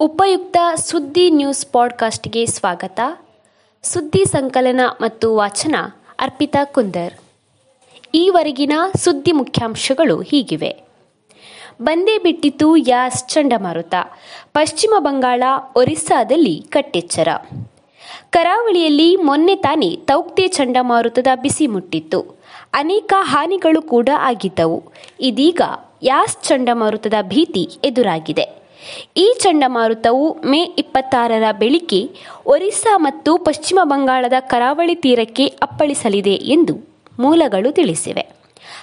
ಉಪಯುಕ್ತ ಸುದ್ದಿ ನ್ಯೂಸ್ ಪಾಡ್ಕಾಸ್ಟ್ಗೆ ಸ್ವಾಗತ. ಸುದ್ದಿ ಸಂಕಲನ ಮತ್ತು ವಾಚನ ಅರ್ಪಿತಾ ಕುಂದರ್. ಈವರೆಗಿನ ಸುದ್ದಿ ಮುಖ್ಯಾಂಶಗಳು ಹೀಗಿವೆ. ಬಂದೇ ಬಿಟ್ಟಿತು ಯಾಸ್ ಚಂಡಮಾರುತ. ಪಶ್ಚಿಮ ಬಂಗಾಳ, ಒರಿಸ್ಸಾದಲ್ಲಿ ಕಟ್ಟೆಚ್ಚರ. ಕರಾವಳಿಯಲ್ಲಿ ಮೊನ್ನೆ ತಾನೇ ತೌಕ್ತೆ ಚಂಡಮಾರುತದ ಬಿಸಿ ಮುಟ್ಟಿತ್ತು. ಅನೇಕ ಹಾನಿಗಳು ಕೂಡ ಆಗಿದ್ದವು. ಇದೀಗ ಯಾಸ್ ಚಂಡಮಾರುತದ ಭೀತಿ ಎದುರಾಗಿದೆ. ಈ ಚಂಡಮಾರುತವು ಮೇ ಇಪ್ಪತ್ತಾರರ ಬೆಳಿಗ್ಗೆ ಒರಿಸ್ಸಾ ಮತ್ತು ಪಶ್ಚಿಮ ಬಂಗಾಳದ ಕರಾವಳಿ ತೀರಕ್ಕೆ ಅಪ್ಪಳಿಸಲಿದೆ ಎಂದು ಮೂಲಗಳು ತಿಳಿಸಿವೆ.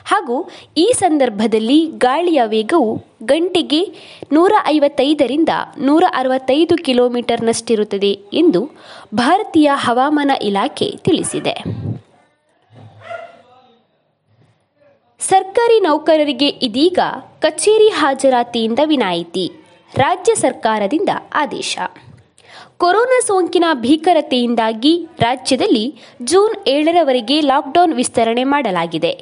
ಹಾಗೂ ಈ ಸಂದರ್ಭದಲ್ಲಿ ಗಾಳಿಯ ವೇಗವು ಗಂಟೆಗೆ ನೂರ ಐವತ್ತೈದರಿಂದ ನೂರ ಅರವತ್ತೈದು ಕಿಲೋಮೀಟರ್ನಷ್ಟಿರುತ್ತದೆ ಎಂದು ಭಾರತೀಯ ಹವಾಮಾನ ಇಲಾಖೆ ತಿಳಿಸಿದೆ. ಸರ್ಕಾರಿ ನೌಕರರಿಗೆ ಇದೀಗ ಕಚೇರಿ ಹಾಜರಾತಿಯಿಂದ ವಿನಾಯಿತಿ. ರಾಜ್ಯ ಸರ್ಕಾರದಿಂದ ಆದೇಶ. ಕೊರೋನಾ ಸೋಂಕಿನ ಭೀಕರತೆಯಿಂದಾಗಿ ರಾಜ್ಯದಲ್ಲಿ ಜೂನ್ ಏಳರವರೆಗೆ ಲಾಕ್ಡೌನ್ ವಿಸ್ತರಣೆ ಮಾಡಲಾಗಿದೆ.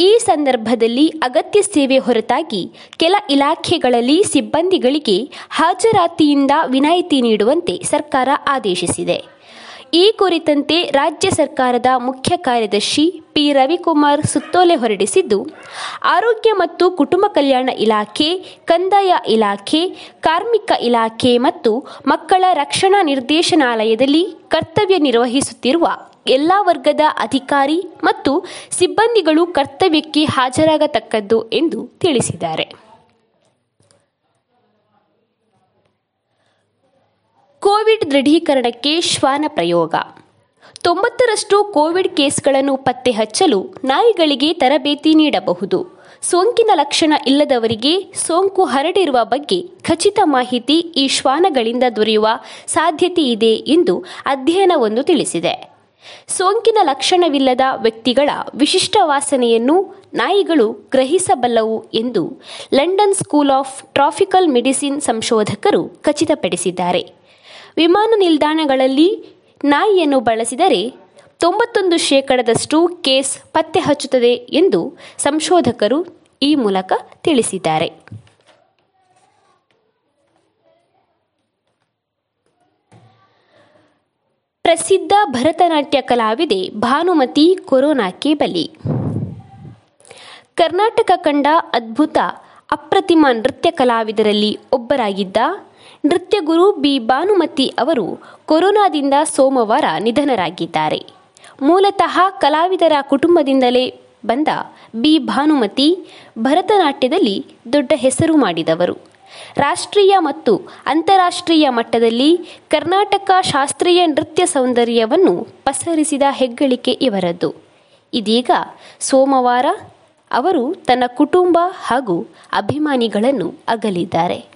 ಈ ಸಂದರ್ಭದಲ್ಲಿ ಅಗತ್ಯ ಸೇವೆ ಹೊರತಾಗಿ ಕೆಲ ಇಲಾಖೆಗಳಲ್ಲಿ ಸಿಬ್ಬಂದಿಗಳಿಗೆ ಹಾಜರಾತಿಯಿಂದ ವಿನಾಯಿತಿ ನೀಡುವಂತೆ ಸರ್ಕಾರ ಆದೇಶಿಸಿದೆ. ಈ ಕುರಿತಂತೆ ರಾಜ್ಯ ಸರ್ಕಾರದ ಮುಖ್ಯ ಕಾರ್ಯದರ್ಶಿ ಪಿ. ರವಿಕುಮಾರ್ ಸುತ್ತೋಲೆ ಹೊರಡಿಸಿದ್ದು, ಆರೋಗ್ಯ ಮತ್ತು ಕುಟುಂಬ ಕಲ್ಯಾಣ ಇಲಾಖೆ, ಕಂದಾಯ ಇಲಾಖೆ, ಕಾರ್ಮಿಕ ಇಲಾಖೆ ಮತ್ತು ಮಕ್ಕಳ ರಕ್ಷಣಾ ನಿರ್ದೇಶನಾಲಯದಲ್ಲಿ ಕರ್ತವ್ಯ ನಿರ್ವಹಿಸುತ್ತಿರುವ ಎಲ್ಲ ವರ್ಗದ ಅಧಿಕಾರಿ ಮತ್ತು ಸಿಬ್ಬಂದಿಗಳು ಕರ್ತವ್ಯಕ್ಕೆ ಹಾಜರಾಗತಕ್ಕದ್ದು ಎಂದು ತಿಳಿಸಿದ್ದಾರೆ. ಕೋವಿಡ್ ದೃಢೀಕರಣಕ್ಕೆ ಶ್ವಾನ ಪ್ರಯೋಗ. ತೊಂಬತ್ತರಷ್ಟು ಕೋವಿಡ್ ಕೇಸ್ಗಳನ್ನು ಪತ್ತೆ ಹಚ್ಚಲು ನಾಯಿಗಳಿಗೆ ತರಬೇತಿ ನೀಡಬಹುದು. ಸೋಂಕಿನ ಲಕ್ಷಣ ಇಲ್ಲದವರಿಗೆ ಸೋಂಕು ಹರಡಿರುವ ಬಗ್ಗೆ ಖಚಿತ ಮಾಹಿತಿ ಈ ಶ್ವಾನಗಳಿಂದ ದೊರೆಯುವ ಸಾಧ್ಯತೆ ಇದೆ ಎಂದು ಅಧ್ಯಯನವೊಂದು ತಿಳಿಸಿದೆ. ಸೋಂಕಿನ ಲಕ್ಷಣವಿಲ್ಲದ ವ್ಯಕ್ತಿಗಳ ವಿಶಿಷ್ಟ ವಾಸನೆಯನ್ನು ನಾಯಿಗಳು ಗ್ರಹಿಸಬಲ್ಲವು ಎಂದು London school of tropical medicine ಸಂಶೋಧಕರು ಖಚಿತಪಡಿಸಿದ್ದಾರೆ. ವಿಮಾನ ನಿಲ್ದಾಣಗಳಲ್ಲಿ ನಾಯಿಯನ್ನು ಬಳಸಿದರೆ ತೊಂಬತ್ತೊಂದು ಶೇಕಡದಷ್ಟು ಕೇಸ್ ಪತ್ತೆ ಹಚ್ಚುತ್ತದೆ ಎಂದು ಸಂಶೋಧಕರು ಈ ಮೂಲಕ ತಿಳಿಸಿದ್ದಾರೆ. ಪ್ರಸಿದ್ಧ ಭರತನಾಟ್ಯ ಕಲಾವಿದೆ ಭಾನುಮತಿ ಕೊರೋನಾಕ್ಕೆ ಬಲಿ. ಕರ್ನಾಟಕ ಕಂಡ ಅದ್ಭುತ ಅಪ್ರತಿಮ ನೃತ್ಯ ಕಲಾವಿದರಲ್ಲಿ ಒಬ್ಬರಾಗಿದ್ದ ನೃತ್ಯ ಗುರು ಬಿ. ಭಾನುಮತಿ ಅವರು ಕೊರೋನಾದಿಂದ ಸೋಮವಾರ ನಿಧನರಾಗಿದ್ದಾರೆ. ಮೂಲತಃ ಕಲಾವಿದರ ಕುಟುಂಬದಿಂದಲೇ ಬಂದ ಬಿ. ಭಾನುಮತಿ ಭರತನಾಟ್ಯದಲ್ಲಿ ದೊಡ್ಡ ಹೆಸರು ಮಾಡಿದವರು. ರಾಷ್ಟ್ರೀಯ ಮತ್ತು ಅಂತಾರಾಷ್ಟ್ರೀಯ ಮಟ್ಟದಲ್ಲಿ ಕರ್ನಾಟಕ ಶಾಸ್ತ್ರೀಯ ನೃತ್ಯ ಸೌಂದರ್ಯವನ್ನು ಪಸರಿಸಿದ ಹೆಗ್ಗಳಿಕೆ ಇವರದ್ದು. ಇದೀಗ ಸೋಮವಾರ ಅವರು ತನ್ನ ಕುಟುಂಬ ಹಾಗೂ ಅಭಿಮಾನಿಗಳನ್ನು ಅಗಲಿದ್ದಾರೆ.